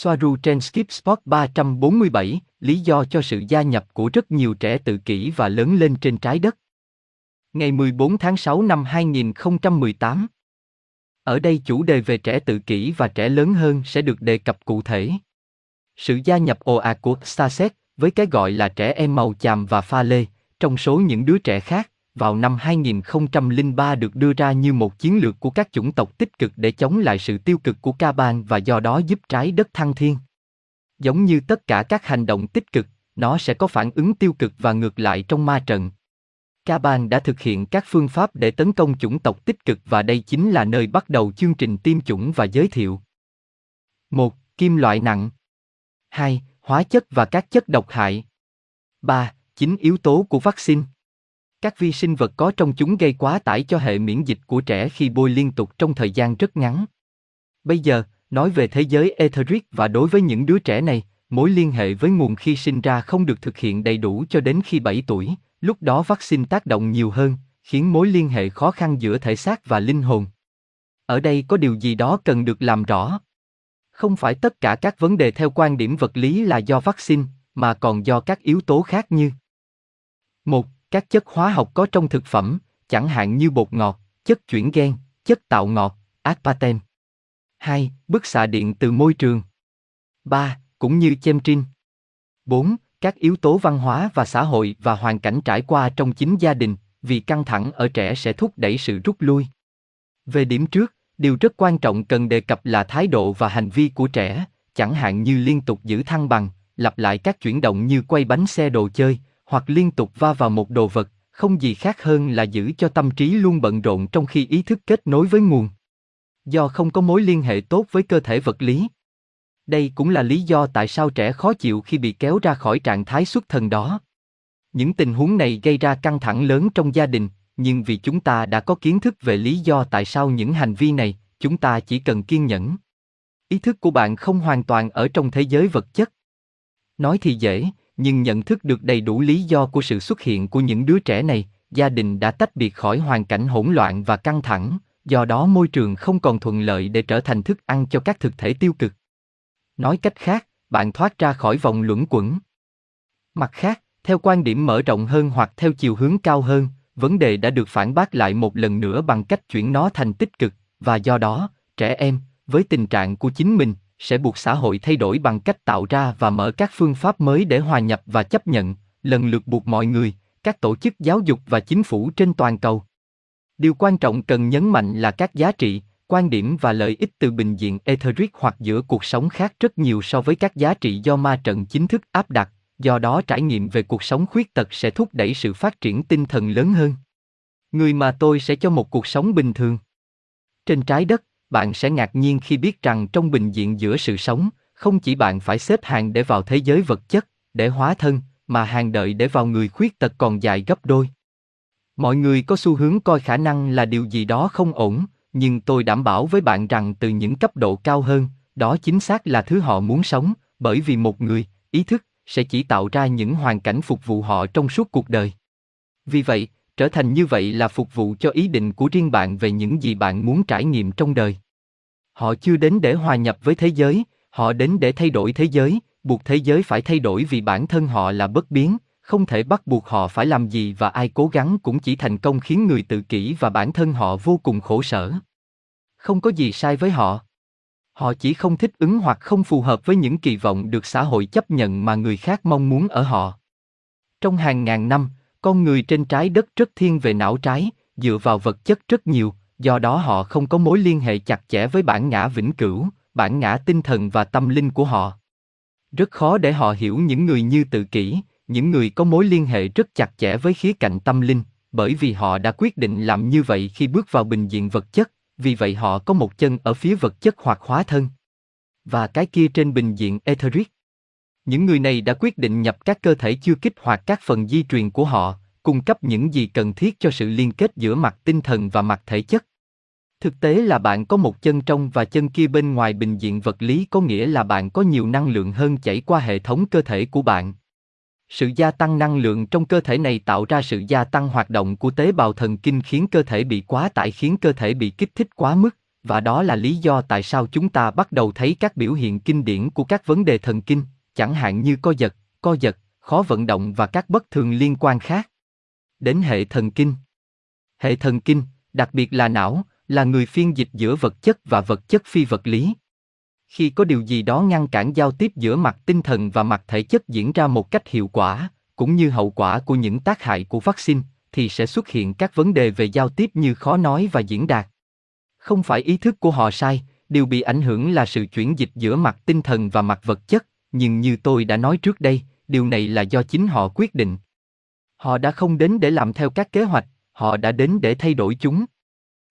Soaru trên Skip Spot 347, lý do cho sự gia nhập của rất nhiều trẻ tự kỷ và lớn lên trên trái đất. Ngày 14 tháng 6 năm 2018. Ở đây chủ đề về trẻ tự kỷ và trẻ lớn hơn sẽ được đề cập cụ thể. Sự gia nhập ồ ạt của Starset với cái gọi là trẻ em màu chàm và pha lê, trong số những đứa trẻ khác, vào năm 2003 được đưa ra như một chiến lược của các chủng tộc tích cực để chống lại sự tiêu cực của Caban và do đó giúp trái đất thăng thiên. Giống như tất cả các hành động tích cực, nó sẽ có phản ứng tiêu cực và ngược lại trong ma trận. Caban đã thực hiện các phương pháp để tấn công chủng tộc tích cực và đây chính là nơi bắt đầu chương trình tiêm chủng và giới thiệu. 1. Kim loại nặng 2. Hóa chất và các chất độc hại 3. Chính yếu tố của vaccine các vi sinh vật có trong chúng gây quá tải cho hệ miễn dịch của trẻ khi bôi liên tục trong thời gian rất ngắn. Bây giờ, nói về thế giới etheric và đối với những đứa trẻ này, mối liên hệ với nguồn khi sinh ra không được thực hiện đầy đủ cho đến khi 7 tuổi, lúc đó vaccine tác động nhiều hơn, khiến mối liên hệ khó khăn giữa thể xác và linh hồn. Ở đây có điều gì đó cần được làm rõ. Không phải tất cả các vấn đề theo quan điểm vật lý là do vaccine, mà còn do các yếu tố khác như một các chất hóa học có trong thực phẩm, chẳng hạn như bột ngọt, chất chuyển gen, chất tạo ngọt, aspartame. 2. Bức xạ điện từ môi trường. 3. Cũng như chemtrin. 4 các yếu tố văn hóa và xã hội và hoàn cảnh trải qua trong chính gia đình vì căng thẳng ở trẻ sẽ thúc đẩy sự rút lui về điểm trước điều rất quan trọng cần đề cập là thái độ và hành vi của trẻ chẳng hạn như liên tục giữ thăng bằng lặp lại các chuyển động như quay bánh xe đồ chơi hoặc liên tục va vào một đồ vật không gì khác hơn là giữ cho tâm trí luôn bận rộn trong khi ý thức kết nối với nguồn do không có mối liên hệ tốt với cơ thể vật lý đây cũng là lý do tại sao trẻ khó chịu khi bị kéo ra khỏi trạng thái xuất thần đó. Những tình huống này gây ra căng thẳng lớn trong gia đình, nhưng vì chúng ta đã có kiến thức về lý do tại sao những hành vi này, chúng ta chỉ cần kiên nhẫn. Ý thức của bạn không hoàn toàn ở trong thế giới vật chất. Nói thì dễ, nhưng nhận thức được đầy đủ lý do của sự xuất hiện của những đứa trẻ này, gia đình đã tách biệt khỏi hoàn cảnh hỗn loạn và căng thẳng, do đó môi trường không còn thuận lợi để trở thành thức ăn cho các thực thể tiêu cực. Nói cách khác, bạn thoát ra khỏi vòng luẩn quẩn. Mặt khác, theo quan điểm mở rộng hơn hoặc theo chiều hướng cao hơn, vấn đề đã được phản bác lại một lần nữa bằng cách chuyển nó thành tích cực, và do đó, trẻ em, với tình trạng của chính mình, sẽ buộc xã hội thay đổi bằng cách tạo ra và mở các phương pháp mới để hòa nhập và chấp nhận, lần lượt buộc mọi người, các tổ chức giáo dục và chính phủ trên toàn cầu. Điều quan trọng cần nhấn mạnh là các giá trị, quan điểm và lợi ích từ bình diện etheric hoặc giữa cuộc sống khác rất nhiều so với các giá trị do ma trận chính thức áp đặt, do đó trải nghiệm về cuộc sống khuyết tật sẽ thúc đẩy sự phát triển tinh thần lớn hơn. Người mà tôi sẽ cho một cuộc sống bình thường. Trên trái đất, bạn sẽ ngạc nhiên khi biết rằng trong bình diện giữa sự sống, không chỉ bạn phải xếp hàng để vào thế giới vật chất, để hóa thân, mà hàng đợi để vào người khuyết tật còn dài gấp đôi. Mọi người có xu hướng coi khả năng là điều gì đó không ổn, nhưng tôi đảm bảo với bạn rằng từ những cấp độ cao hơn, đó chính xác là thứ họ muốn sống, bởi vì một người, ý thức, sẽ chỉ tạo ra những hoàn cảnh phục vụ họ trong suốt cuộc đời. Vì vậy, trở thành như vậy là phục vụ cho ý định của riêng bạn về những gì bạn muốn trải nghiệm trong đời. Họ chưa đến để hòa nhập với thế giới, họ đến để thay đổi thế giới, buộc thế giới phải thay đổi vì bản thân họ là bất biến, không thể bắt buộc họ phải làm gì và ai cố gắng cũng chỉ thành công khiến người tự kỷ và bản thân họ vô cùng khổ sở. Không có gì sai với họ. Họ chỉ không thích ứng hoặc không phù hợp với những kỳ vọng được xã hội chấp nhận mà người khác mong muốn ở họ. Trong hàng ngàn năm con người trên trái đất rất thiên về não trái, dựa vào vật chất rất nhiều, do đó họ không có mối liên hệ chặt chẽ với bản ngã vĩnh cửu, bản ngã tinh thần và tâm linh của họ. Rất khó để họ hiểu những người như tự kỷ, những người có mối liên hệ rất chặt chẽ với khía cạnh tâm linh, bởi vì họ đã quyết định làm như vậy khi bước vào bình diện vật chất, vì vậy họ có một chân ở phía vật chất hoặc hóa thân. Và cái kia trên bình diện etheric những người này đã quyết định nhập các cơ thể chưa kích hoạt các phần di truyền của họ cung cấp những gì cần thiết cho sự liên kết giữa mặt tinh thần và mặt thể chất. Thực tế là bạn có một chân trong và chân kia bên ngoài bình diện vật lý có nghĩa là bạn có nhiều năng lượng hơn chảy qua hệ thống cơ thể của bạn. Sự gia tăng năng lượng trong cơ thể này tạo ra sự gia tăng hoạt động của tế bào thần kinh khiến cơ thể bị quá tải khiến cơ thể bị kích thích quá mức và đó là lý do tại sao chúng ta bắt đầu thấy các biểu hiện kinh điển của các vấn đề thần kinh, chẳng hạn như co giật, co giật, khó vận động và các bất thường liên quan khác. Đến hệ thần kinh. Hệ thần kinh, đặc biệt là não, là người phiên dịch giữa vật chất và vật chất phi vật lý. Khi có điều gì đó ngăn cản giao tiếp giữa mặt tinh thần và mặt thể chất diễn ra một cách hiệu quả, cũng như hậu quả của những tác hại của vaccine, thì sẽ xuất hiện các vấn đề về giao tiếp như khó nói và diễn đạt. Không phải ý thức của họ sai, điều bị ảnh hưởng là sự chuyển dịch giữa mặt tinh thần và mặt vật chất, nhưng như tôi đã nói trước đây, điều này là do chính họ quyết định. Họ đã không đến để làm theo các kế hoạch, họ đã đến để thay đổi chúng.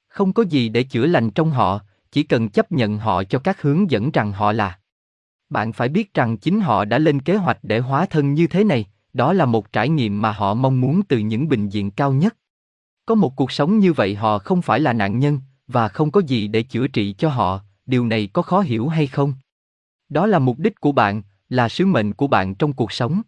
Không có gì để chữa lành trong họ, chỉ cần chấp nhận họ cho các hướng dẫn rằng họ là. Bạn phải biết rằng chính họ đã lên kế hoạch để hóa thân như thế này, đó là một trải nghiệm mà họ mong muốn từ những bình diện cao nhất. Có một cuộc sống như vậy họ không phải là nạn nhân, và không có gì để chữa trị cho họ, điều này có khó hiểu hay không? Đó là mục đích của bạn, là sứ mệnh của bạn trong cuộc sống.